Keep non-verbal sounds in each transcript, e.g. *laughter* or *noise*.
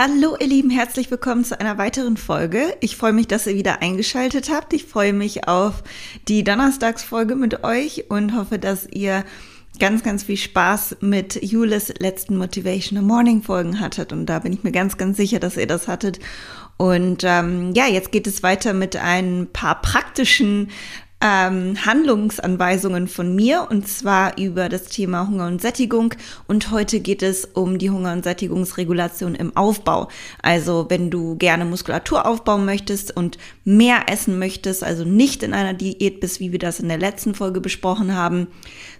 Hallo ihr Lieben, herzlich willkommen zu einer weiteren Folge. Ich freue mich, dass ihr wieder eingeschaltet habt. Ich freue mich auf die Donnerstagsfolge mit euch und hoffe, dass ihr ganz, ganz viel Spaß mit Julis letzten Motivational Morning Folgen hattet. Und da bin ich mir ganz, ganz sicher, dass ihr das hattet. Und ähm, ja, jetzt geht es weiter mit ein paar praktischen ähm, Handlungsanweisungen von mir und zwar über das Thema Hunger und Sättigung. Und heute geht es um die Hunger- und Sättigungsregulation im Aufbau. Also wenn du gerne Muskulatur aufbauen möchtest und mehr essen möchtest, also nicht in einer Diät bist, wie wir das in der letzten Folge besprochen haben,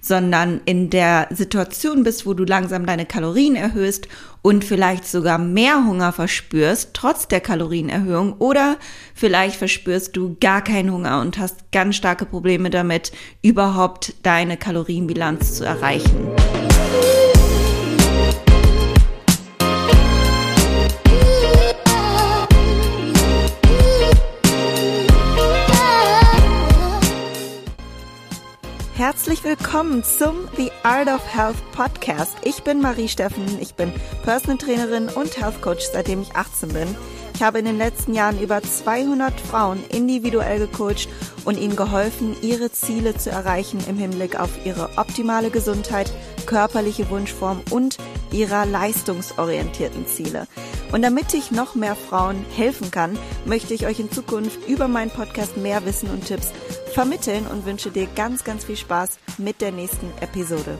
sondern in der Situation bist, wo du langsam deine Kalorien erhöhst und vielleicht sogar mehr Hunger verspürst, trotz der Kalorienerhöhung, oder vielleicht verspürst du gar keinen Hunger und hast ganz starke Probleme damit, überhaupt deine Kalorienbilanz zu erreichen. Herzlich willkommen zum The Art of Health Podcast. Ich bin Marie Steffen, ich bin Personal Trainerin und Health Coach, seitdem ich 18 bin. Ich habe in den letzten Jahren über 200 Frauen individuell gecoacht und ihnen geholfen, ihre Ziele zu erreichen im Hinblick auf ihre optimale Gesundheit, körperliche Wunschform und ihrer leistungsorientierten Ziele. Und damit ich noch mehr Frauen helfen kann, möchte ich euch in Zukunft über meinen Podcast mehr Wissen und Tipps vermitteln und wünsche dir ganz, ganz viel Spaß mit der nächsten Episode.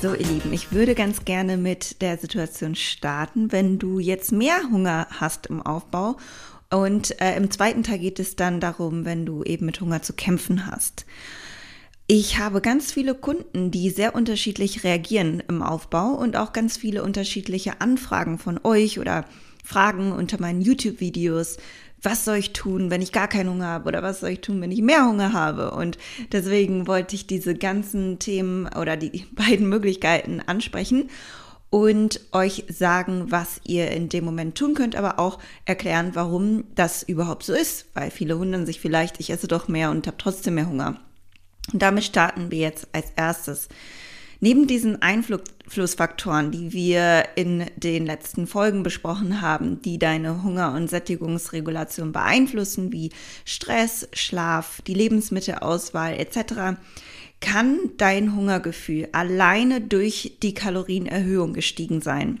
So, ihr Lieben, ich würde ganz gerne mit der Situation starten, wenn du jetzt mehr Hunger hast im Aufbau. Und äh, im zweiten Teil geht es dann darum, wenn du eben mit Hunger zu kämpfen hast. Ich habe ganz viele Kunden, die sehr unterschiedlich reagieren im Aufbau und auch ganz viele unterschiedliche Anfragen von euch oder Fragen unter meinen YouTube-Videos. Was soll ich tun, wenn ich gar keinen Hunger habe? Oder was soll ich tun, wenn ich mehr Hunger habe? Und deswegen wollte ich diese ganzen Themen oder die *laughs* beiden Möglichkeiten ansprechen und euch sagen, was ihr in dem Moment tun könnt, aber auch erklären, warum das überhaupt so ist. Weil viele wundern sich vielleicht, ich esse doch mehr und habe trotzdem mehr Hunger. Und damit starten wir jetzt als erstes. Neben diesen Einflussfaktoren, die wir in den letzten Folgen besprochen haben, die deine Hunger- und Sättigungsregulation beeinflussen, wie Stress, Schlaf, die Lebensmittelauswahl etc., kann dein Hungergefühl alleine durch die Kalorienerhöhung gestiegen sein.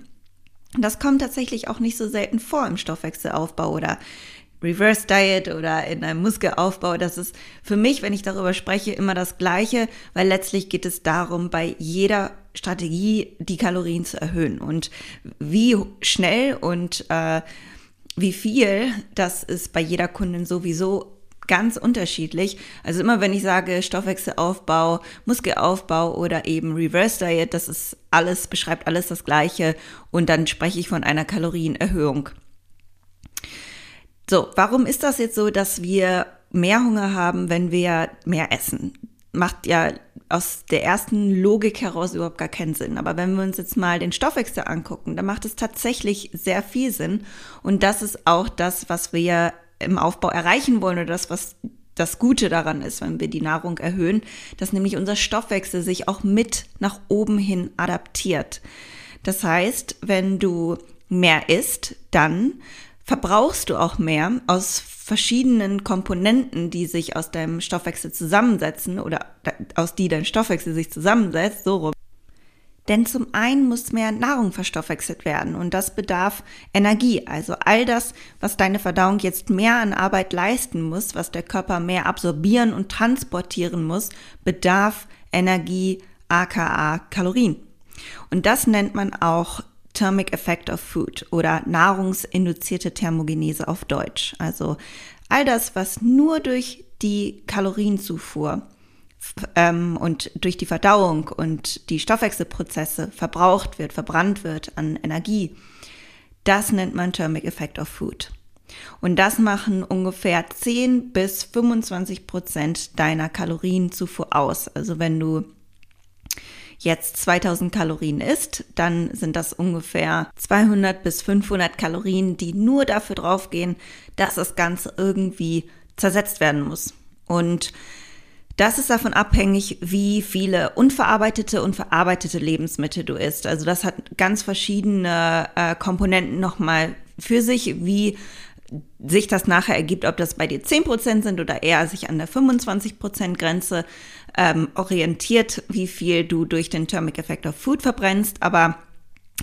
Das kommt tatsächlich auch nicht so selten vor im Stoffwechselaufbau oder Reverse Diet oder in einem Muskelaufbau, das ist für mich, wenn ich darüber spreche, immer das Gleiche, weil letztlich geht es darum, bei jeder Strategie die Kalorien zu erhöhen. Und wie schnell und äh, wie viel, das ist bei jeder Kundin sowieso ganz unterschiedlich. Also immer wenn ich sage Stoffwechselaufbau, Muskelaufbau oder eben Reverse Diet, das ist alles, beschreibt alles das Gleiche und dann spreche ich von einer Kalorienerhöhung. So, warum ist das jetzt so, dass wir mehr Hunger haben, wenn wir mehr essen? Macht ja aus der ersten Logik heraus überhaupt gar keinen Sinn. Aber wenn wir uns jetzt mal den Stoffwechsel angucken, dann macht es tatsächlich sehr viel Sinn. Und das ist auch das, was wir im Aufbau erreichen wollen oder das, was das Gute daran ist, wenn wir die Nahrung erhöhen, dass nämlich unser Stoffwechsel sich auch mit nach oben hin adaptiert. Das heißt, wenn du mehr isst, dann verbrauchst du auch mehr aus verschiedenen Komponenten, die sich aus deinem Stoffwechsel zusammensetzen oder aus die dein Stoffwechsel sich zusammensetzt, so rum. Denn zum einen muss mehr Nahrung verstoffwechselt werden und das bedarf Energie. Also all das, was deine Verdauung jetzt mehr an Arbeit leisten muss, was der Körper mehr absorbieren und transportieren muss, bedarf Energie, aka Kalorien. Und das nennt man auch Thermic Effect of Food oder nahrungsinduzierte Thermogenese auf Deutsch. Also all das, was nur durch die Kalorienzufuhr ähm, und durch die Verdauung und die Stoffwechselprozesse verbraucht wird, verbrannt wird an Energie, das nennt man Thermic Effect of Food. Und das machen ungefähr 10 bis 25 Prozent deiner Kalorienzufuhr aus. Also wenn du jetzt 2000 Kalorien isst, dann sind das ungefähr 200 bis 500 Kalorien, die nur dafür draufgehen, dass das Ganze irgendwie zersetzt werden muss. Und Das ist davon abhängig, wie viele unverarbeitete und verarbeitete Lebensmittel du isst. Also das hat ganz verschiedene äh, Komponenten nochmal für sich, wie sich das nachher ergibt, ob das bei dir 10% sind oder eher sich an der 25% Grenze ähm, orientiert, wie viel du durch den Thermic Effect of Food verbrennst. Aber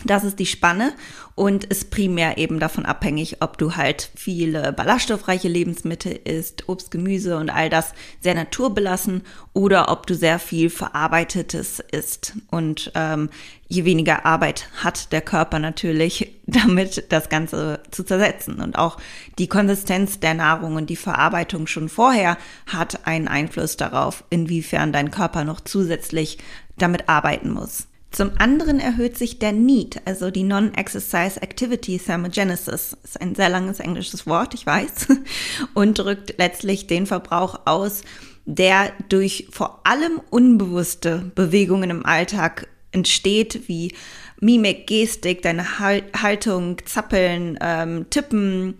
das ist die Spanne und ist primär eben davon abhängig, ob du halt viele ballaststoffreiche Lebensmittel isst, Obst, Gemüse und all das sehr naturbelassen oder ob du sehr viel Verarbeitetes isst. Und ähm, je weniger Arbeit hat der Körper natürlich, *laughs* damit das Ganze zu zersetzen. Und auch die Konsistenz der Nahrung und die Verarbeitung schon vorher hat einen Einfluss darauf, inwiefern dein Körper noch zusätzlich damit arbeiten muss. Zum anderen erhöht sich der NEAT, also die Non-Exercise Activity Thermogenesis. Ist ein sehr langes englisches Wort, ich weiß, *laughs* und drückt letztlich den Verbrauch aus, der durch vor allem unbewusste Bewegungen im Alltag entsteht, wie Mimik, Gestik, deine Haltung, Zappeln, ähm, Tippen,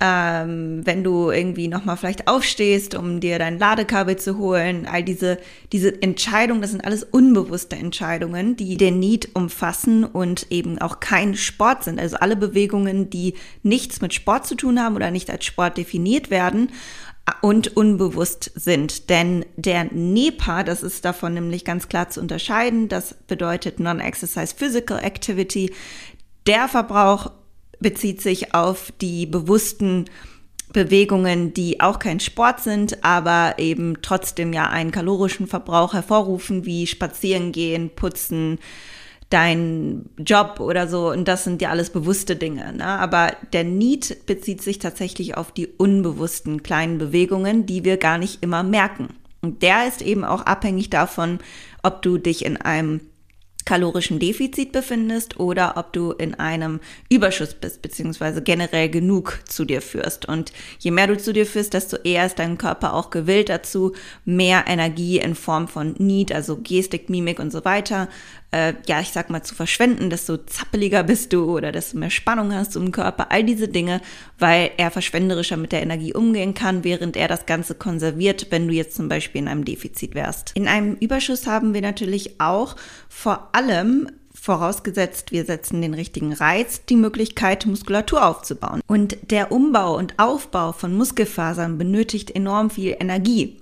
ähm, wenn du irgendwie nochmal vielleicht aufstehst, um dir dein Ladekabel zu holen, all diese, diese Entscheidungen, das sind alles unbewusste Entscheidungen, die den Need umfassen und eben auch kein Sport sind. Also alle Bewegungen, die nichts mit Sport zu tun haben oder nicht als Sport definiert werden und unbewusst sind. Denn der NEPA, das ist davon nämlich ganz klar zu unterscheiden, das bedeutet Non-Exercise Physical Activity, der Verbrauch bezieht sich auf die bewussten Bewegungen, die auch kein Sport sind, aber eben trotzdem ja einen kalorischen Verbrauch hervorrufen, wie spazieren gehen, putzen, dein Job oder so. Und das sind ja alles bewusste Dinge. Ne? Aber der Need bezieht sich tatsächlich auf die unbewussten kleinen Bewegungen, die wir gar nicht immer merken. Und der ist eben auch abhängig davon, ob du dich in einem kalorischen Defizit befindest oder ob du in einem Überschuss bist, beziehungsweise generell genug zu dir führst. Und je mehr du zu dir führst, desto eher ist dein Körper auch gewillt dazu, mehr Energie in Form von Need, also Gestik, Mimik und so weiter, äh, ja, ich sag mal, zu verschwenden, desto zappeliger bist du oder desto mehr Spannung hast du im Körper, all diese Dinge, weil er verschwenderischer mit der Energie umgehen kann, während er das Ganze konserviert, wenn du jetzt zum Beispiel in einem Defizit wärst. In einem Überschuss haben wir natürlich auch vor allem vorausgesetzt, wir setzen den richtigen Reiz, die Möglichkeit, Muskulatur aufzubauen. Und der Umbau und Aufbau von Muskelfasern benötigt enorm viel Energie.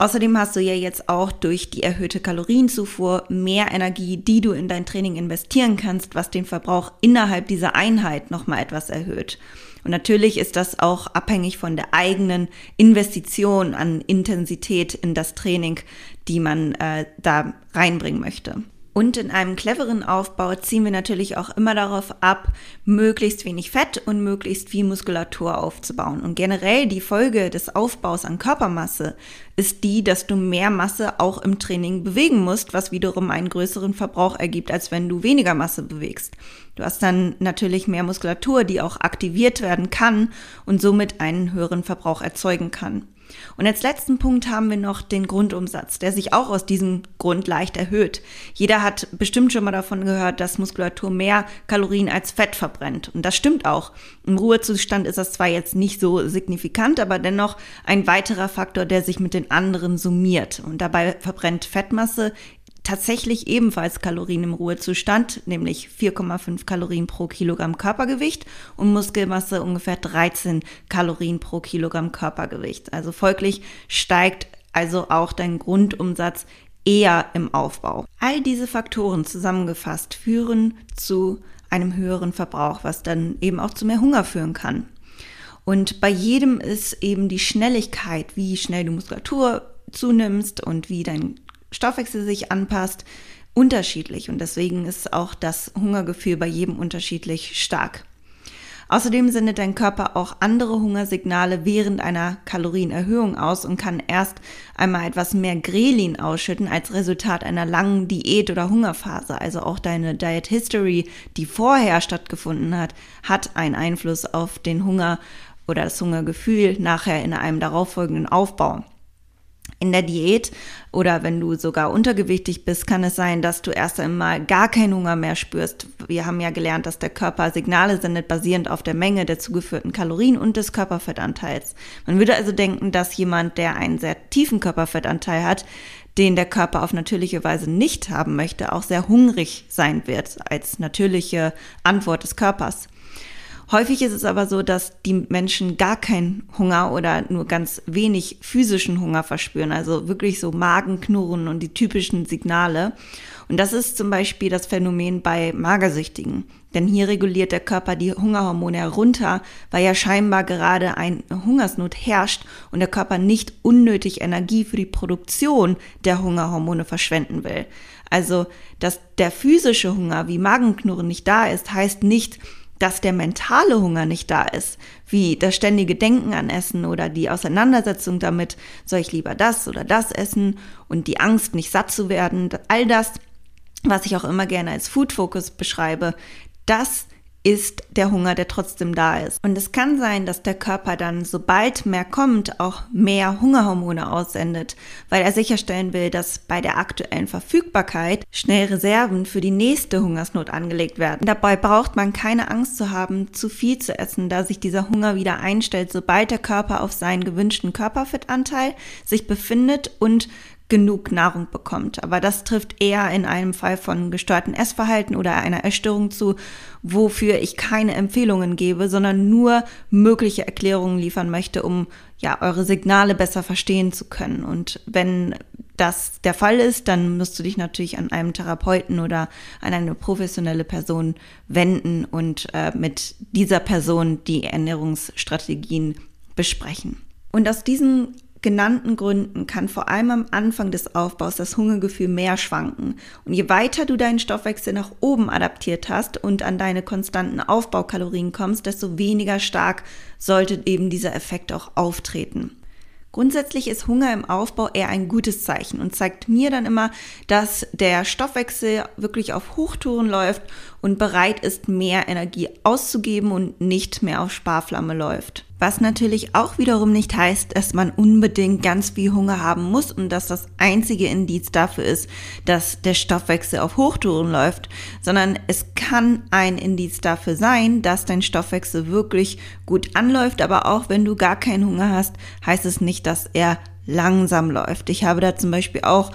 Außerdem hast du ja jetzt auch durch die erhöhte Kalorienzufuhr mehr Energie, die du in dein Training investieren kannst, was den Verbrauch innerhalb dieser Einheit nochmal etwas erhöht. Und natürlich ist das auch abhängig von der eigenen Investition an Intensität in das Training, die man äh, da reinbringen möchte. Und in einem cleveren Aufbau ziehen wir natürlich auch immer darauf ab, möglichst wenig Fett und möglichst viel Muskulatur aufzubauen. Und generell die Folge des Aufbaus an Körpermasse ist die, dass du mehr Masse auch im Training bewegen musst, was wiederum einen größeren Verbrauch ergibt, als wenn du weniger Masse bewegst. Du hast dann natürlich mehr Muskulatur, die auch aktiviert werden kann und somit einen höheren Verbrauch erzeugen kann. Und als letzten Punkt haben wir noch den Grundumsatz, der sich auch aus diesem Grund leicht erhöht. Jeder hat bestimmt schon mal davon gehört, dass Muskulatur mehr Kalorien als Fett verbrennt. Und das stimmt auch. Im Ruhezustand ist das zwar jetzt nicht so signifikant, aber dennoch ein weiterer Faktor, der sich mit den anderen summiert. Und dabei verbrennt Fettmasse tatsächlich ebenfalls Kalorien im Ruhezustand, nämlich 4,5 Kalorien pro Kilogramm Körpergewicht und Muskelmasse ungefähr 13 Kalorien pro Kilogramm Körpergewicht. Also folglich steigt also auch dein Grundumsatz eher im Aufbau. All diese Faktoren zusammengefasst führen zu einem höheren Verbrauch, was dann eben auch zu mehr Hunger führen kann. Und bei jedem ist eben die Schnelligkeit, wie schnell du Muskulatur zunimmst und wie dein Stoffwechsel sich anpasst, unterschiedlich und deswegen ist auch das Hungergefühl bei jedem unterschiedlich stark. Außerdem sendet dein Körper auch andere Hungersignale während einer Kalorienerhöhung aus und kann erst einmal etwas mehr Grelin ausschütten als Resultat einer langen Diät- oder Hungerphase. Also auch deine Diet History, die vorher stattgefunden hat, hat einen Einfluss auf den Hunger oder das Hungergefühl nachher in einem darauffolgenden Aufbau. In der Diät oder wenn du sogar untergewichtig bist, kann es sein, dass du erst einmal gar keinen Hunger mehr spürst. Wir haben ja gelernt, dass der Körper Signale sendet, basierend auf der Menge der zugeführten Kalorien und des Körperfettanteils. Man würde also denken, dass jemand, der einen sehr tiefen Körperfettanteil hat, den der Körper auf natürliche Weise nicht haben möchte, auch sehr hungrig sein wird als natürliche Antwort des Körpers. Häufig ist es aber so, dass die Menschen gar keinen Hunger oder nur ganz wenig physischen Hunger verspüren, also wirklich so Magenknurren und die typischen Signale. Und das ist zum Beispiel das Phänomen bei Magersüchtigen. Denn hier reguliert der Körper die Hungerhormone herunter, weil ja scheinbar gerade eine Hungersnot herrscht und der Körper nicht unnötig Energie für die Produktion der Hungerhormone verschwenden will. Also, dass der physische Hunger wie Magenknurren nicht da ist, heißt nicht, dass der mentale Hunger nicht da ist, wie das ständige Denken an Essen oder die Auseinandersetzung damit, soll ich lieber das oder das essen und die Angst, nicht satt zu werden, all das, was ich auch immer gerne als Food Focus beschreibe, das ist der Hunger, der trotzdem da ist. Und es kann sein, dass der Körper dann, sobald mehr kommt, auch mehr Hungerhormone aussendet, weil er sicherstellen will, dass bei der aktuellen Verfügbarkeit schnell Reserven für die nächste Hungersnot angelegt werden. Dabei braucht man keine Angst zu haben, zu viel zu essen, da sich dieser Hunger wieder einstellt, sobald der Körper auf seinen gewünschten Körperfettanteil sich befindet und genug Nahrung bekommt. Aber das trifft eher in einem Fall von gestörten Essverhalten oder einer Essstörung zu, wofür ich keine Empfehlungen gebe, sondern nur mögliche Erklärungen liefern möchte, um ja eure Signale besser verstehen zu können. Und wenn das der Fall ist, dann musst du dich natürlich an einen Therapeuten oder an eine professionelle Person wenden und äh, mit dieser Person die Ernährungsstrategien besprechen. Und aus diesen genannten Gründen kann vor allem am Anfang des Aufbaus das Hungergefühl mehr schwanken. Und je weiter du deinen Stoffwechsel nach oben adaptiert hast und an deine konstanten Aufbaukalorien kommst, desto weniger stark sollte eben dieser Effekt auch auftreten. Grundsätzlich ist Hunger im Aufbau eher ein gutes Zeichen und zeigt mir dann immer, dass der Stoffwechsel wirklich auf Hochtouren läuft und bereit ist, mehr Energie auszugeben und nicht mehr auf Sparflamme läuft. Was natürlich auch wiederum nicht heißt, dass man unbedingt ganz viel Hunger haben muss und dass das einzige Indiz dafür ist, dass der Stoffwechsel auf Hochtouren läuft, sondern es kann ein Indiz dafür sein, dass dein Stoffwechsel wirklich gut anläuft, aber auch wenn du gar keinen Hunger hast, heißt es nicht, dass er langsam läuft. Ich habe da zum Beispiel auch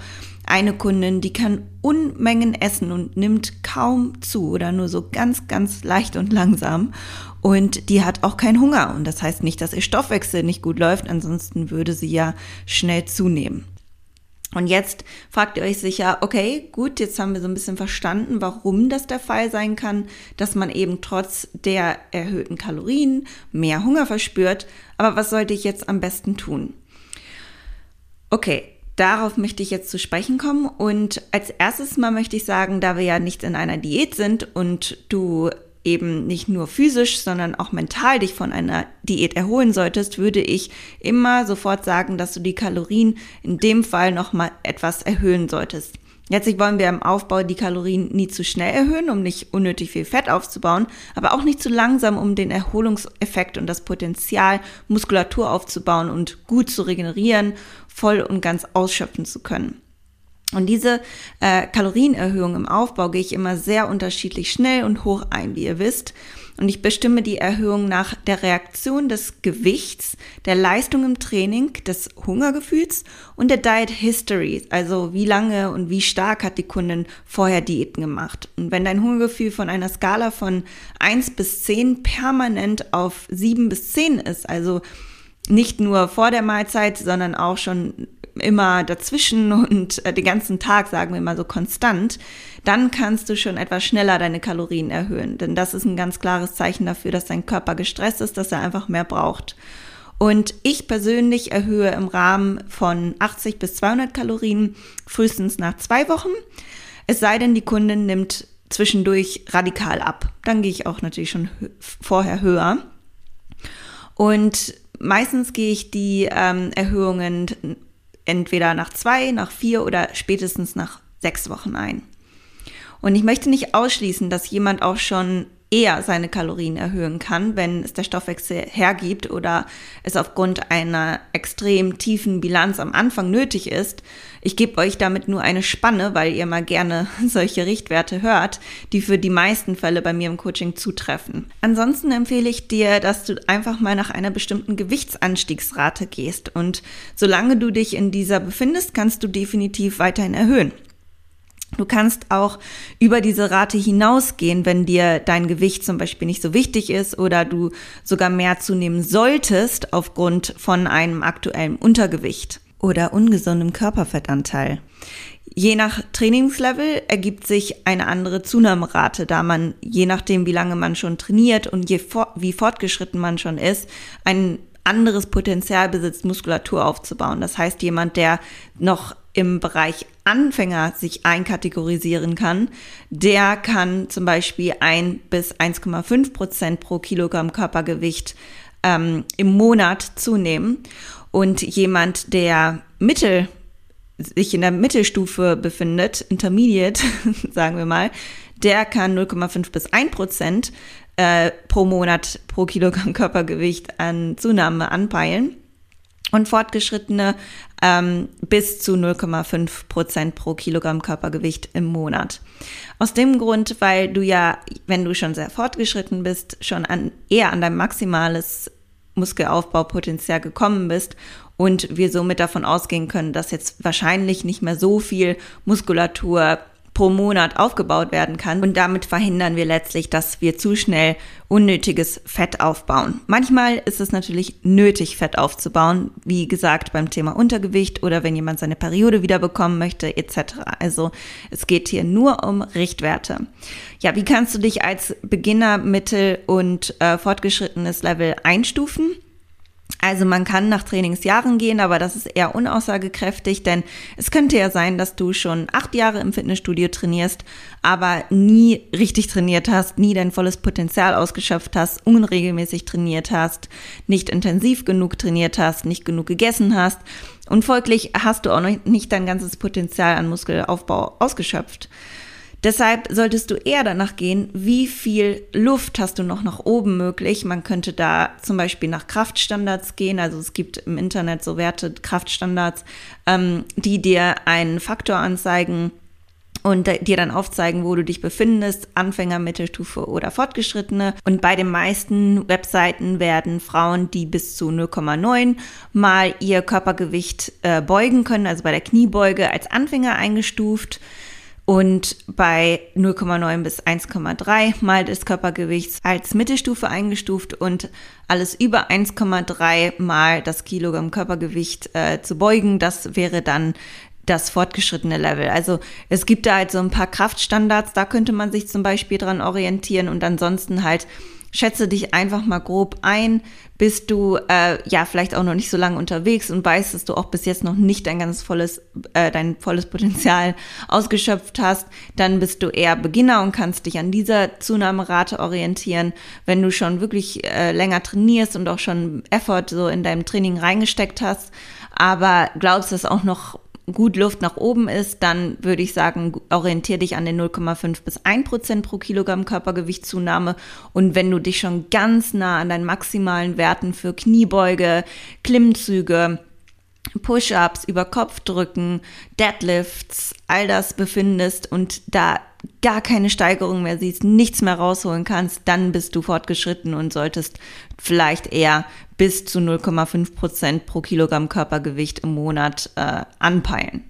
eine Kundin, die kann Unmengen essen und nimmt kaum zu oder nur so ganz, ganz leicht und langsam. Und die hat auch keinen Hunger. Und das heißt nicht, dass ihr Stoffwechsel nicht gut läuft, ansonsten würde sie ja schnell zunehmen. Und jetzt fragt ihr euch sicher, okay, gut, jetzt haben wir so ein bisschen verstanden, warum das der Fall sein kann, dass man eben trotz der erhöhten Kalorien mehr Hunger verspürt. Aber was sollte ich jetzt am besten tun? Okay, Darauf möchte ich jetzt zu sprechen kommen. Und als erstes mal möchte ich sagen, da wir ja nicht in einer Diät sind und du eben nicht nur physisch, sondern auch mental dich von einer Diät erholen solltest, würde ich immer sofort sagen, dass du die Kalorien in dem Fall nochmal etwas erhöhen solltest. Letztlich wollen wir im Aufbau die Kalorien nie zu schnell erhöhen, um nicht unnötig viel Fett aufzubauen, aber auch nicht zu langsam, um den Erholungseffekt und das Potenzial, Muskulatur aufzubauen und gut zu regenerieren, voll und ganz ausschöpfen zu können. Und diese äh, Kalorienerhöhung im Aufbau gehe ich immer sehr unterschiedlich schnell und hoch ein, wie ihr wisst. Und ich bestimme die Erhöhung nach der Reaktion des Gewichts, der Leistung im Training, des Hungergefühls und der Diet History, also wie lange und wie stark hat die Kundin vorher Diäten gemacht. Und wenn dein Hungergefühl von einer Skala von 1 bis 10 permanent auf 7 bis 10 ist, also nicht nur vor der Mahlzeit, sondern auch schon immer dazwischen und äh, den ganzen Tag, sagen wir mal so konstant, dann kannst du schon etwas schneller deine Kalorien erhöhen. Denn das ist ein ganz klares Zeichen dafür, dass dein Körper gestresst ist, dass er einfach mehr braucht. Und ich persönlich erhöhe im Rahmen von 80 bis 200 Kalorien frühestens nach zwei Wochen. Es sei denn, die Kundin nimmt zwischendurch radikal ab. Dann gehe ich auch natürlich schon vorher höher. Und meistens gehe ich die ähm, Erhöhungen entweder nach zwei, nach vier oder spätestens nach sechs Wochen ein. Und ich möchte nicht ausschließen, dass jemand auch schon eher seine Kalorien erhöhen kann, wenn es der Stoffwechsel hergibt oder es aufgrund einer extrem tiefen Bilanz am Anfang nötig ist. Ich gebe euch damit nur eine Spanne, weil ihr mal gerne *laughs* solche Richtwerte hört, die für die meisten Fälle bei mir im Coaching zutreffen. Ansonsten empfehle ich dir, dass du einfach mal nach einer bestimmten Gewichtsanstiegsrate gehst und solange du dich in dieser befindest, kannst du definitiv weiterhin erhöhen. Du kannst auch über diese Rate hinausgehen, wenn dir dein Gewicht zum Beispiel nicht so wichtig ist oder du sogar mehr zunehmen solltest aufgrund von einem aktuellen Untergewicht oder ungesundem Körperfettanteil. Je nach Trainingslevel ergibt sich eine andere Zunahmerate, da man, je nachdem, wie lange man schon trainiert und je for wie fortgeschritten man schon ist, ein anderes Potenzial besitzt, Muskulatur aufzubauen. Das heißt, jemand, der noch im Bereich Anfänger sich einkategorisieren kann, der kann zum Beispiel ein bis 1,5 Prozent pro Kilogramm Körpergewicht ähm, im Monat zunehmen. Und jemand, der mittel sich in der Mittelstufe befindet, Intermediate, *laughs* sagen wir mal, der kann 0,5 bis 1 Prozent äh, pro Monat pro Kilogramm Körpergewicht an Zunahme anpeilen und Fortgeschrittene ähm, bis zu 0,5 Prozent pro Kilogramm Körpergewicht im Monat. Aus dem Grund, weil du ja, wenn du schon sehr fortgeschritten bist, schon an, eher an dein maximales Muskelaufbaupotenzial gekommen bist und wir somit davon ausgehen können, dass jetzt wahrscheinlich nicht mehr so viel Muskulatur pro Monat aufgebaut werden kann. Und damit verhindern wir letztlich, dass wir zu schnell unnötiges Fett aufbauen. Manchmal ist es natürlich nötig, Fett aufzubauen, wie gesagt beim Thema Untergewicht oder wenn jemand seine Periode wiederbekommen möchte, etc. Also es geht hier nur um Richtwerte. Ja, wie kannst du dich als Beginner, Mittel und äh, fortgeschrittenes Level einstufen? Also man kann nach Trainingsjahren gehen, aber das ist eher unaussagekräftig, denn es könnte ja sein, dass du schon acht Jahre im Fitnessstudio trainierst, aber nie richtig trainiert hast, nie dein volles Potenzial ausgeschöpft hast, unregelmäßig trainiert hast, nicht intensiv genug trainiert hast, nicht genug gegessen hast und folglich hast du auch noch nicht dein ganzes Potenzial an Muskelaufbau ausgeschöpft. Deshalb solltest du eher danach gehen, wie viel Luft hast du noch nach oben möglich. Man könnte da zum Beispiel nach Kraftstandards gehen. Also es gibt im Internet so Werte, Kraftstandards, ähm, die dir einen Faktor anzeigen und dir dann aufzeigen, wo du dich befindest, Anfänger, Mittelstufe oder Fortgeschrittene. Und bei den meisten Webseiten werden Frauen, die bis zu 0,9 mal ihr Körpergewicht äh, beugen können, also bei der Kniebeuge als Anfänger eingestuft und bei 0,9 bis 1,3 mal des Körpergewichts als Mittelstufe eingestuft und alles über 1,3 mal das Kilogramm Körpergewicht äh, zu beugen, das wäre dann das fortgeschrittene Level. Also es gibt da halt so ein paar Kraftstandards, da könnte man sich zum Beispiel dran orientieren und ansonsten halt schätze dich einfach mal grob ein, bist du äh, ja vielleicht auch noch nicht so lange unterwegs und weißt, dass du auch bis jetzt noch nicht dein ganz volles, äh, dein volles Potenzial ausgeschöpft hast, dann bist du eher Beginner und kannst dich an dieser Zunahmerate orientieren. Wenn du schon wirklich äh, länger trainierst und auch schon Effort so in deinem Training reingesteckt hast, aber glaubst, dass auch noch gut Luft nach oben ist, dann würde ich sagen, orientiere dich an den 0,5 bis 1 Prozent pro Kilogramm Körpergewichtszunahme. Und wenn du dich schon ganz nah an deinen maximalen Werten für Kniebeuge, Klimmzüge, Push-ups, über Kopfdrücken, Deadlifts, all das befindest und da gar keine Steigerung mehr siehst, nichts mehr rausholen kannst, dann bist du fortgeschritten und solltest vielleicht eher bis zu 0,5 Prozent pro Kilogramm Körpergewicht im Monat äh, anpeilen.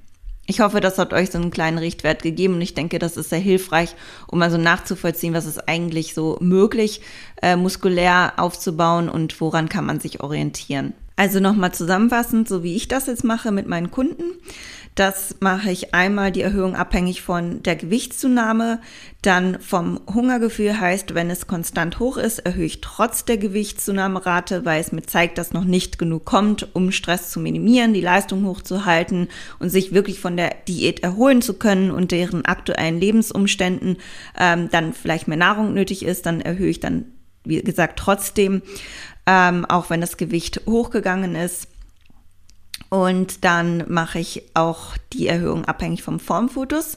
Ich hoffe, das hat euch so einen kleinen Richtwert gegeben und ich denke, das ist sehr hilfreich, um also nachzuvollziehen, was ist eigentlich so möglich, äh, muskulär aufzubauen und woran kann man sich orientieren. Also nochmal zusammenfassend, so wie ich das jetzt mache mit meinen Kunden. Das mache ich einmal die Erhöhung abhängig von der Gewichtszunahme, dann vom Hungergefühl heißt, wenn es konstant hoch ist, erhöhe ich trotz der Gewichtszunahmerate, weil es mir zeigt, dass noch nicht genug kommt, um Stress zu minimieren, die Leistung hochzuhalten und sich wirklich von der Diät erholen zu können und deren aktuellen Lebensumständen ähm, dann vielleicht mehr Nahrung nötig ist, dann erhöhe ich dann, wie gesagt, trotzdem, ähm, auch wenn das Gewicht hochgegangen ist. Und dann mache ich auch die Erhöhung abhängig vom Formfotos,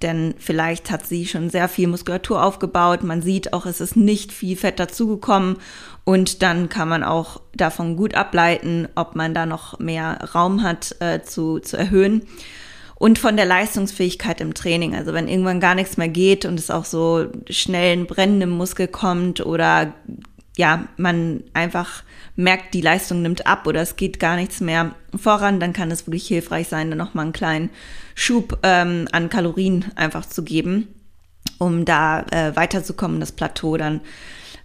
denn vielleicht hat sie schon sehr viel Muskulatur aufgebaut. Man sieht auch, es ist nicht viel Fett dazugekommen und dann kann man auch davon gut ableiten, ob man da noch mehr Raum hat äh, zu, zu erhöhen. Und von der Leistungsfähigkeit im Training. Also wenn irgendwann gar nichts mehr geht und es auch so schnell ein brennendem Muskel kommt oder ja, man einfach merkt, die Leistung nimmt ab oder es geht gar nichts mehr voran, dann kann es wirklich hilfreich sein, dann nochmal einen kleinen Schub ähm, an Kalorien einfach zu geben, um da äh, weiterzukommen, das Plateau dann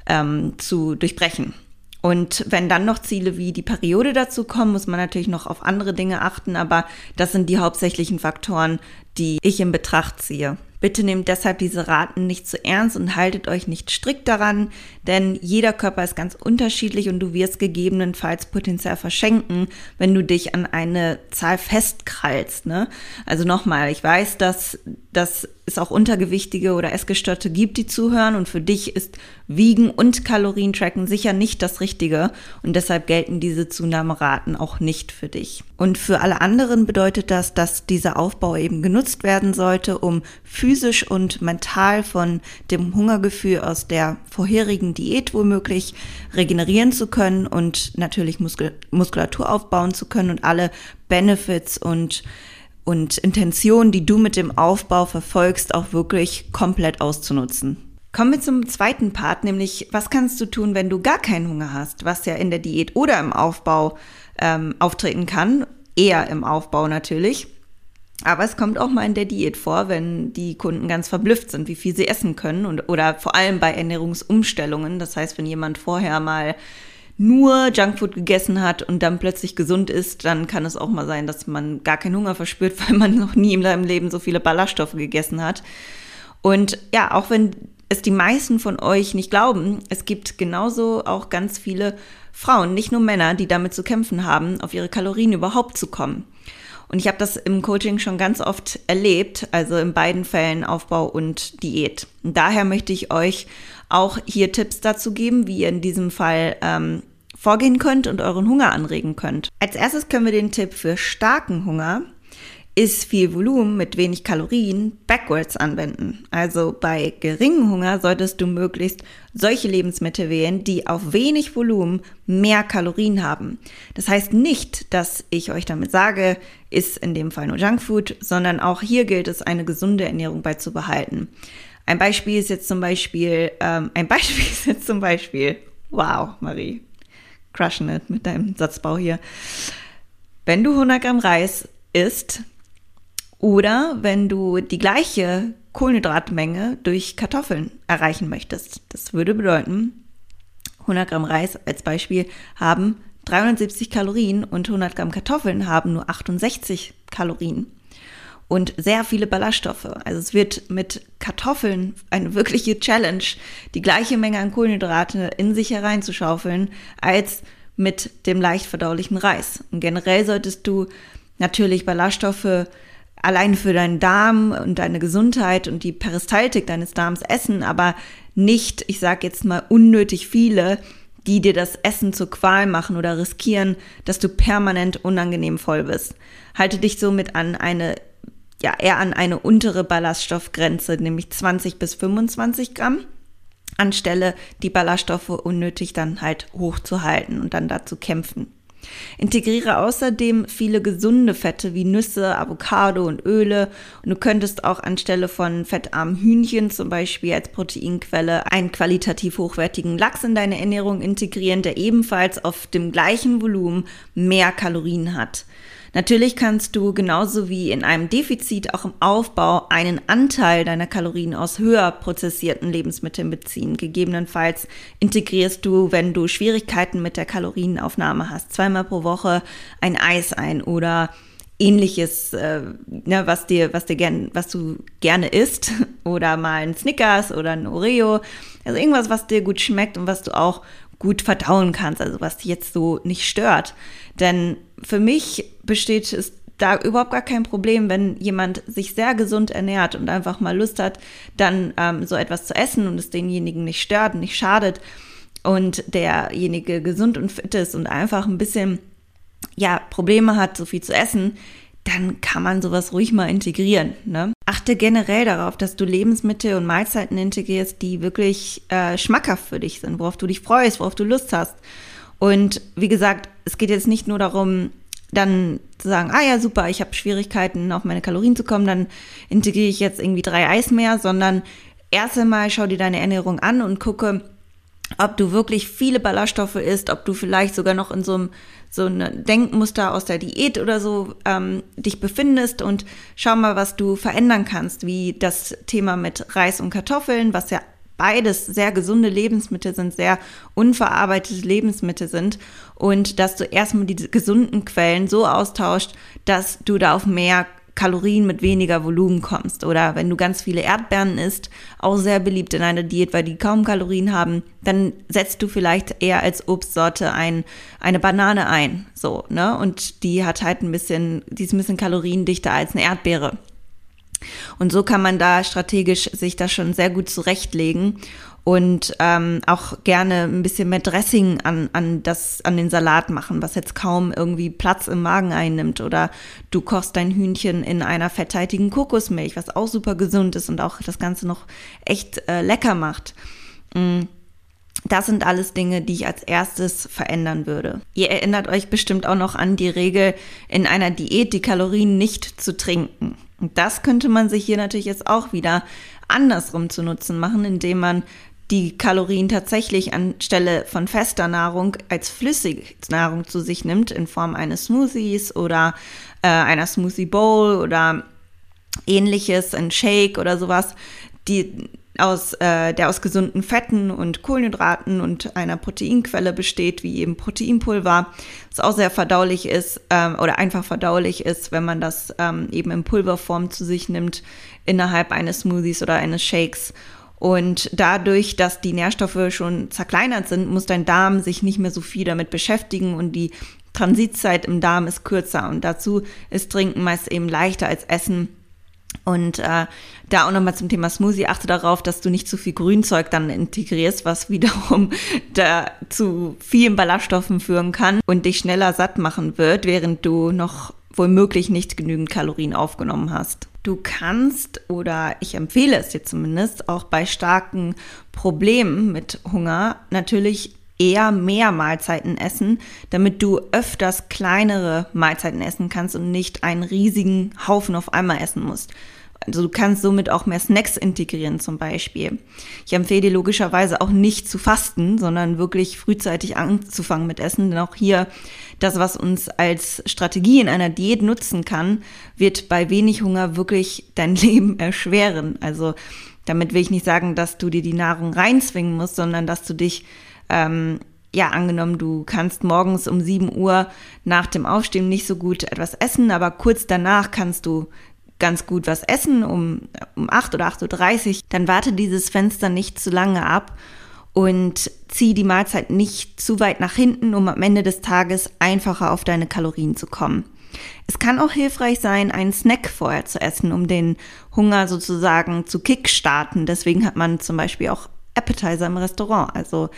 ähm, zu durchbrechen. Und wenn dann noch Ziele wie die Periode dazu kommen, muss man natürlich noch auf andere Dinge achten, aber das sind die hauptsächlichen Faktoren, die ich in Betracht ziehe. Bitte nehmt deshalb diese Raten nicht zu ernst und haltet euch nicht strikt daran, denn jeder Körper ist ganz unterschiedlich und du wirst gegebenenfalls potenziell verschenken, wenn du dich an eine Zahl festkrallst. Ne? Also nochmal, ich weiß, dass das es auch Untergewichtige oder Essgestörte gibt, die zuhören. Und für dich ist Wiegen und Kalorientracken sicher nicht das Richtige. Und deshalb gelten diese Zunahmeraten auch nicht für dich. Und für alle anderen bedeutet das, dass dieser Aufbau eben genutzt werden sollte, um physisch und mental von dem Hungergefühl aus der vorherigen Diät womöglich regenerieren zu können und natürlich Muskulatur aufbauen zu können und alle Benefits und und Intention, die du mit dem Aufbau verfolgst, auch wirklich komplett auszunutzen. Kommen wir zum zweiten Part, nämlich was kannst du tun, wenn du gar keinen Hunger hast, was ja in der Diät oder im Aufbau ähm, auftreten kann, eher im Aufbau natürlich. Aber es kommt auch mal in der Diät vor, wenn die Kunden ganz verblüfft sind, wie viel sie essen können und oder vor allem bei Ernährungsumstellungen. Das heißt, wenn jemand vorher mal nur Junkfood gegessen hat und dann plötzlich gesund ist, dann kann es auch mal sein, dass man gar keinen Hunger verspürt, *laughs* weil man noch nie in seinem Leben so viele Ballaststoffe gegessen hat. Und ja, auch wenn es die meisten von euch nicht glauben, es gibt genauso auch ganz viele Frauen, nicht nur Männer, die damit zu kämpfen haben, auf ihre Kalorien überhaupt zu kommen. Und ich habe das im Coaching schon ganz oft erlebt, also in beiden Fällen Aufbau und Diät. Und daher möchte ich euch auch hier Tipps dazu geben, wie ihr in diesem Fall ähm, vorgehen könnt und euren Hunger anregen könnt. Als erstes können wir den Tipp für starken Hunger ist viel Volumen mit wenig Kalorien backwards anwenden. Also bei geringem Hunger solltest du möglichst solche Lebensmittel wählen, die auf wenig Volumen mehr Kalorien haben. Das heißt nicht, dass ich euch damit sage, ist in dem Fall nur Junkfood, sondern auch hier gilt es, eine gesunde Ernährung beizubehalten. Ein Beispiel ist jetzt zum Beispiel, ähm, ein *laughs* Beispiel ist jetzt zum Beispiel, wow, Marie, crushing it mit deinem Satzbau hier. Wenn du 100 Gramm Reis isst oder wenn du die gleiche Kohlenhydratmenge durch Kartoffeln erreichen möchtest, das würde bedeuten, 100 Gramm Reis als Beispiel haben 370 Kalorien und 100 Gramm Kartoffeln haben nur 68 Kalorien und sehr viele Ballaststoffe. Also es wird mit Kartoffeln eine wirkliche Challenge, die gleiche Menge an Kohlenhydrate in sich hereinzuschaufeln, als mit dem leicht verdaulichen Reis. Und generell solltest du natürlich Ballaststoffe allein für deinen Darm und deine Gesundheit und die Peristaltik deines Darms essen, aber nicht, ich sage jetzt mal, unnötig viele, die dir das Essen zur Qual machen oder riskieren, dass du permanent unangenehm voll bist. Halte dich somit an eine ja eher an eine untere Ballaststoffgrenze, nämlich 20 bis 25 Gramm, anstelle die Ballaststoffe unnötig dann halt hochzuhalten und dann dazu kämpfen. Integriere außerdem viele gesunde Fette wie Nüsse, Avocado und Öle. Und du könntest auch anstelle von fettarmen Hühnchen zum Beispiel als Proteinquelle einen qualitativ hochwertigen Lachs in deine Ernährung integrieren, der ebenfalls auf dem gleichen Volumen mehr Kalorien hat. Natürlich kannst du genauso wie in einem Defizit auch im Aufbau einen Anteil deiner Kalorien aus höher prozessierten Lebensmitteln beziehen. Gegebenenfalls integrierst du, wenn du Schwierigkeiten mit der Kalorienaufnahme hast, zweimal pro Woche ein Eis ein oder ähnliches, äh, ne, was dir, was dir gern, was du gerne isst, *laughs* oder mal ein Snickers oder ein Oreo, also irgendwas, was dir gut schmeckt und was du auch gut verdauen kannst, also was dich jetzt so nicht stört. Denn für mich besteht es da überhaupt gar kein Problem, wenn jemand sich sehr gesund ernährt und einfach mal Lust hat, dann ähm, so etwas zu essen und es denjenigen nicht stört, nicht schadet und derjenige gesund und fit ist und einfach ein bisschen ja, Probleme hat, so viel zu essen, dann kann man sowas ruhig mal integrieren. Ne? Achte generell darauf, dass du Lebensmittel und Mahlzeiten integrierst, die wirklich äh, schmackhaft für dich sind, worauf du dich freust, worauf du Lust hast. Und wie gesagt, es geht jetzt nicht nur darum, dann zu sagen, ah ja, super, ich habe Schwierigkeiten, auf meine Kalorien zu kommen, dann integriere ich jetzt irgendwie drei Eis mehr, sondern erst einmal schau dir deine Ernährung an und gucke, ob du wirklich viele Ballaststoffe isst, ob du vielleicht sogar noch in so einem so ein Denkmuster aus der Diät oder so ähm, dich befindest und schau mal, was du verändern kannst, wie das Thema mit Reis und Kartoffeln, was ja beides sehr gesunde Lebensmittel sind, sehr unverarbeitete Lebensmittel sind und dass du erstmal diese gesunden Quellen so austauscht, dass du da auf mehr Kalorien mit weniger Volumen kommst. Oder wenn du ganz viele Erdbeeren isst, auch sehr beliebt in einer Diät, weil die kaum Kalorien haben, dann setzt du vielleicht eher als Obstsorte ein, eine Banane ein. So, ne? Und die hat halt ein bisschen, die ist ein bisschen kaloriendichter als eine Erdbeere. Und so kann man da strategisch sich das schon sehr gut zurechtlegen und ähm, auch gerne ein bisschen mehr Dressing an, an, das, an den Salat machen, was jetzt kaum irgendwie Platz im Magen einnimmt. Oder du kochst dein Hühnchen in einer fetthaltigen Kokosmilch, was auch super gesund ist und auch das Ganze noch echt äh, lecker macht. Mm. Das sind alles Dinge, die ich als erstes verändern würde. Ihr erinnert euch bestimmt auch noch an die Regel, in einer Diät die Kalorien nicht zu trinken. Und das könnte man sich hier natürlich jetzt auch wieder andersrum zu Nutzen machen, indem man die Kalorien tatsächlich anstelle von fester Nahrung als flüssige Nahrung zu sich nimmt, in Form eines Smoothies oder äh, einer Smoothie Bowl oder ähnliches, ein Shake oder sowas, die aus, äh, der aus gesunden Fetten und Kohlenhydraten und einer Proteinquelle besteht, wie eben Proteinpulver, was auch sehr verdaulich ist ähm, oder einfach verdaulich ist, wenn man das ähm, eben in Pulverform zu sich nimmt, innerhalb eines Smoothies oder eines Shakes. Und dadurch, dass die Nährstoffe schon zerkleinert sind, muss dein Darm sich nicht mehr so viel damit beschäftigen und die Transitzeit im Darm ist kürzer. Und dazu ist Trinken meist eben leichter als Essen. Und äh, da auch nochmal zum Thema Smoothie, achte darauf, dass du nicht zu viel Grünzeug dann integrierst, was wiederum *laughs* da zu vielen Ballaststoffen führen kann und dich schneller satt machen wird, während du noch womöglich nicht genügend Kalorien aufgenommen hast. Du kannst oder ich empfehle es dir zumindest auch bei starken Problemen mit Hunger natürlich eher mehr Mahlzeiten essen, damit du öfters kleinere Mahlzeiten essen kannst und nicht einen riesigen Haufen auf einmal essen musst. Also du kannst somit auch mehr Snacks integrieren zum Beispiel. Ich empfehle dir logischerweise auch nicht zu fasten, sondern wirklich frühzeitig anzufangen mit Essen, denn auch hier das, was uns als Strategie in einer Diät nutzen kann, wird bei wenig Hunger wirklich dein *laughs* Leben erschweren. Also damit will ich nicht sagen, dass du dir die Nahrung reinzwingen musst, sondern dass du dich ähm, ja, angenommen, du kannst morgens um 7 Uhr nach dem Aufstehen nicht so gut etwas essen, aber kurz danach kannst du ganz gut was essen um, um 8 oder 8.30 Uhr, dann warte dieses Fenster nicht zu lange ab und zieh die Mahlzeit nicht zu weit nach hinten, um am Ende des Tages einfacher auf deine Kalorien zu kommen. Es kann auch hilfreich sein, einen Snack vorher zu essen, um den Hunger sozusagen zu kickstarten. Deswegen hat man zum Beispiel auch Appetizer im Restaurant. Also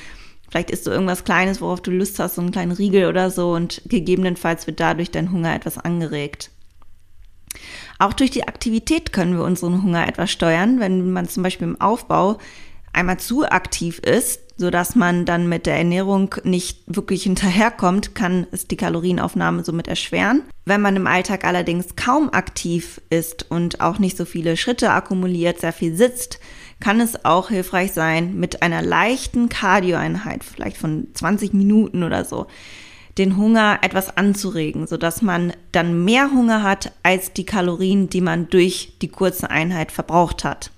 vielleicht isst du irgendwas Kleines, worauf du Lust hast, so einen kleinen Riegel oder so und gegebenenfalls wird dadurch dein Hunger etwas angeregt. Auch durch die Aktivität können wir unseren Hunger etwas steuern. Wenn man zum Beispiel im Aufbau einmal zu aktiv ist, sodass man dann mit der Ernährung nicht wirklich hinterherkommt, kann es die Kalorienaufnahme somit erschweren. Wenn man im Alltag allerdings kaum aktiv ist und auch nicht so viele Schritte akkumuliert, sehr viel sitzt, kann es auch hilfreich sein, mit einer leichten Cardioeinheit, vielleicht von 20 Minuten oder so, den Hunger etwas anzuregen, sodass man dann mehr Hunger hat als die Kalorien, die man durch die kurze Einheit verbraucht hat.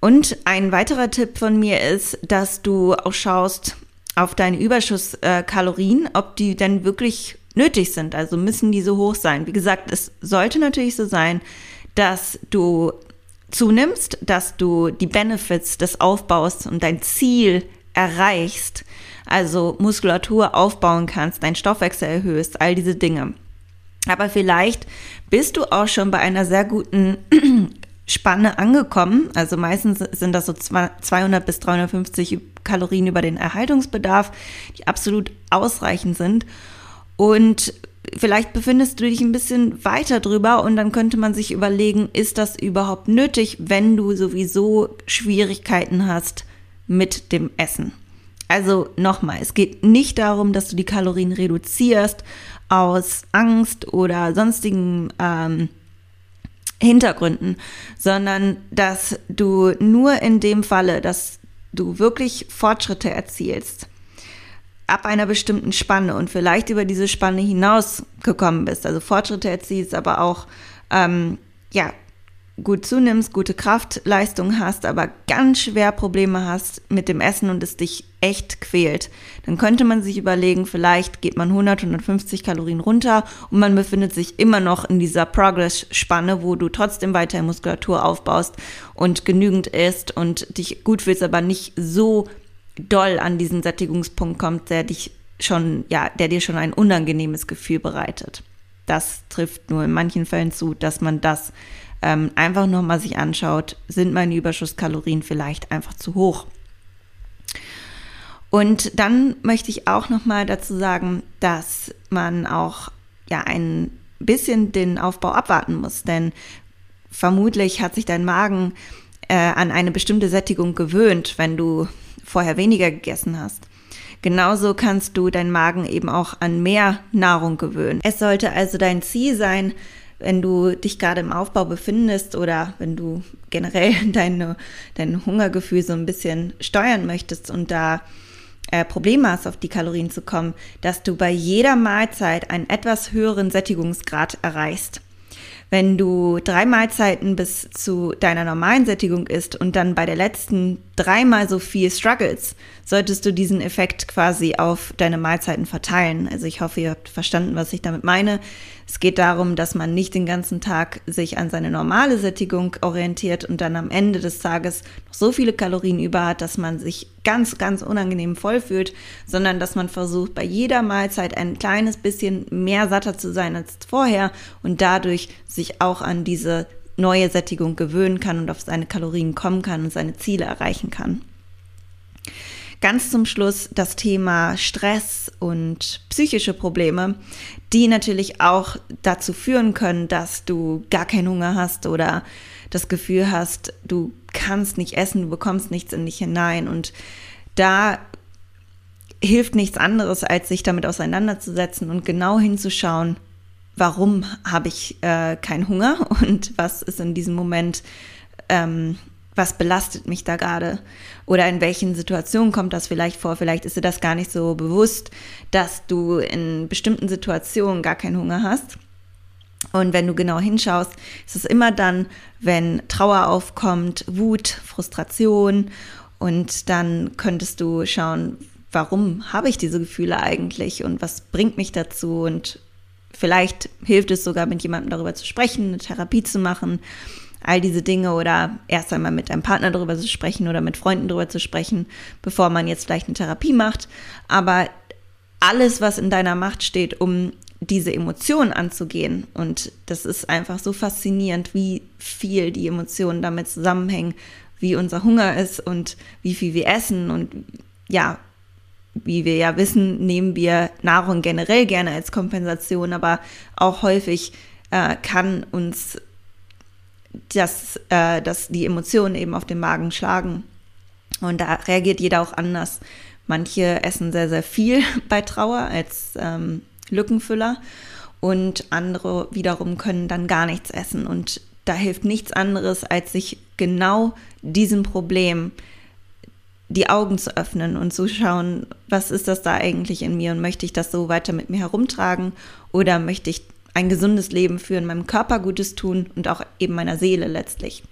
Und ein weiterer Tipp von mir ist, dass du auch schaust auf deine Überschusskalorien, ob die denn wirklich nötig sind. Also müssen die so hoch sein. Wie gesagt, es sollte natürlich so sein, dass du zunimmst, dass du die Benefits des Aufbaus und dein Ziel erreichst also Muskulatur aufbauen kannst, deinen Stoffwechsel erhöhst, all diese Dinge. Aber vielleicht bist du auch schon bei einer sehr guten *clears throat* Spanne angekommen. Also meistens sind das so 200 bis 350 Kalorien über den Erhaltungsbedarf, die absolut ausreichend sind. Und vielleicht befindest du dich ein bisschen weiter drüber und dann könnte man sich überlegen, ist das überhaupt nötig, wenn du sowieso Schwierigkeiten hast mit dem Essen. Also nochmal, es geht nicht darum, dass du die Kalorien reduzierst aus Angst oder sonstigen ähm, Hintergründen, sondern dass du nur in dem Falle, dass du wirklich Fortschritte erzielst, ab einer bestimmten Spanne und vielleicht über diese Spanne hinaus gekommen bist, also Fortschritte erzielst, aber auch ähm, ja, gut zunimmst, gute Kraftleistung hast, aber ganz schwer Probleme hast mit dem Essen und es dich echt quält, dann könnte man sich überlegen, vielleicht geht man 100, 150 Kalorien runter und man befindet sich immer noch in dieser Progress-Spanne, wo du trotzdem weiter Muskulatur aufbaust und genügend isst und dich gut fühlst, aber nicht so doll an diesen Sättigungspunkt kommt, der dich schon, ja, der dir schon ein unangenehmes Gefühl bereitet. Das trifft nur in manchen Fällen zu, dass man das ähm, einfach nochmal sich anschaut, sind meine Überschusskalorien vielleicht einfach zu hoch. Und dann möchte ich auch nochmal dazu sagen, dass man auch ja ein bisschen den Aufbau abwarten muss, denn vermutlich hat sich dein Magen äh, an eine bestimmte Sättigung gewöhnt, wenn du vorher weniger gegessen hast. Genauso kannst du deinen Magen eben auch an mehr Nahrung gewöhnen. Es sollte also dein Ziel sein, wenn du dich gerade im Aufbau befindest oder wenn du generell *laughs* deine, dein Hungergefühl so ein bisschen steuern möchtest und da äh, Probleme hast, auf die Kalorien zu kommen, dass du bei jeder Mahlzeit einen etwas höheren Sättigungsgrad erreichst. Wenn du drei Mahlzeiten bis zu deiner normalen Sättigung isst und dann bei der letzten dreimal so viel struggles, solltest du diesen Effekt quasi auf deine Mahlzeiten verteilen. Also ich hoffe, ihr habt verstanden, was ich damit meine. Es geht darum, dass man nicht den ganzen Tag sich an seine normale Sättigung orientiert und dann am Ende des Tages noch so viele Kalorien über hat, dass man sich ganz, ganz unangenehm voll fühlt, sondern dass man versucht, bei jeder Mahlzeit ein kleines bisschen mehr satter zu sein als vorher und dadurch sich auch an diese neue Sättigung gewöhnen kann und auf seine Kalorien kommen kann und seine Ziele erreichen kann. Ganz zum Schluss das Thema Stress und psychische Probleme, die natürlich auch dazu führen können, dass du gar keinen Hunger hast oder das Gefühl hast, du kannst nicht essen, du bekommst nichts in dich hinein. Und da hilft nichts anderes, als sich damit auseinanderzusetzen und genau hinzuschauen, warum habe ich äh, keinen Hunger *laughs* und was ist in diesem Moment ähm, was belastet mich da gerade? Oder in welchen Situationen kommt das vielleicht vor? Vielleicht ist dir das gar nicht so bewusst, dass du in bestimmten Situationen gar keinen Hunger hast. Und wenn du genau hinschaust, ist es immer dann, wenn Trauer aufkommt, Wut, Frustration. Und dann könntest du schauen, warum habe ich diese Gefühle eigentlich und was bringt mich dazu? Und vielleicht hilft es sogar, mit jemandem darüber zu sprechen, eine Therapie zu machen all diese Dinge oder erst einmal mit einem Partner darüber zu sprechen oder mit Freunden darüber zu sprechen, bevor man jetzt vielleicht eine Therapie macht. Aber alles, was in deiner Macht steht, um diese Emotionen anzugehen. Und das ist einfach so faszinierend, wie viel die Emotionen damit zusammenhängen, wie unser Hunger ist und wie viel wir essen. Und ja, wie wir ja wissen, nehmen wir Nahrung generell gerne als Kompensation, aber auch häufig äh, kann uns dass, äh, dass die Emotionen eben auf den Magen schlagen. Und da reagiert jeder auch anders. Manche essen sehr, sehr viel *laughs* bei Trauer als ähm, Lückenfüller und andere wiederum können dann gar nichts essen. Und da hilft nichts anderes, als sich genau diesem Problem die Augen zu öffnen und zu schauen, was ist das da eigentlich in mir und möchte ich das so weiter mit mir herumtragen oder möchte ich ein gesundes Leben führen, meinem Körper Gutes tun und auch eben meiner Seele letztlich.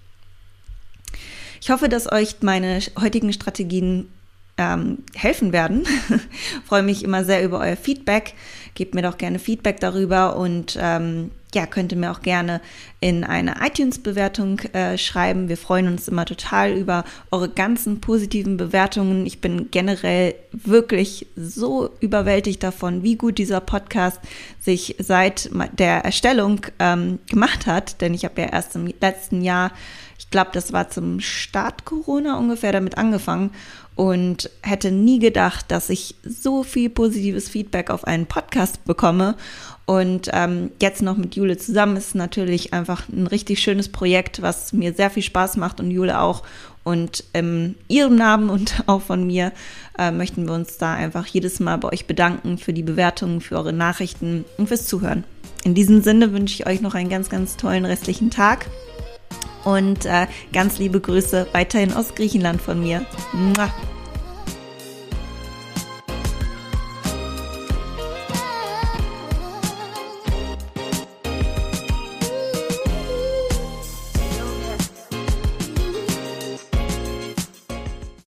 Ich hoffe, dass euch meine heutigen Strategien ähm, helfen werden. *laughs* Freue mich immer sehr über euer Feedback. Gebt mir doch gerne Feedback darüber und ähm, ja, könnt ihr mir auch gerne in eine iTunes-Bewertung äh, schreiben. Wir freuen uns immer total über eure ganzen positiven Bewertungen. Ich bin generell wirklich so überwältigt davon, wie gut dieser Podcast sich seit der Erstellung ähm, gemacht hat. Denn ich habe ja erst im letzten Jahr, ich glaube, das war zum Start Corona ungefähr damit angefangen und hätte nie gedacht, dass ich so viel positives Feedback auf einen Podcast bekomme. Und ähm, jetzt noch mit Jule zusammen ist natürlich einfach ein richtig schönes Projekt, was mir sehr viel Spaß macht und Jule auch. Und in ihrem Namen und *laughs* auch von mir äh, möchten wir uns da einfach jedes Mal bei euch bedanken für die Bewertungen, für eure Nachrichten und fürs Zuhören. In diesem Sinne wünsche ich euch noch einen ganz, ganz tollen restlichen Tag und äh, ganz liebe Grüße weiterhin aus Griechenland von mir. Mua.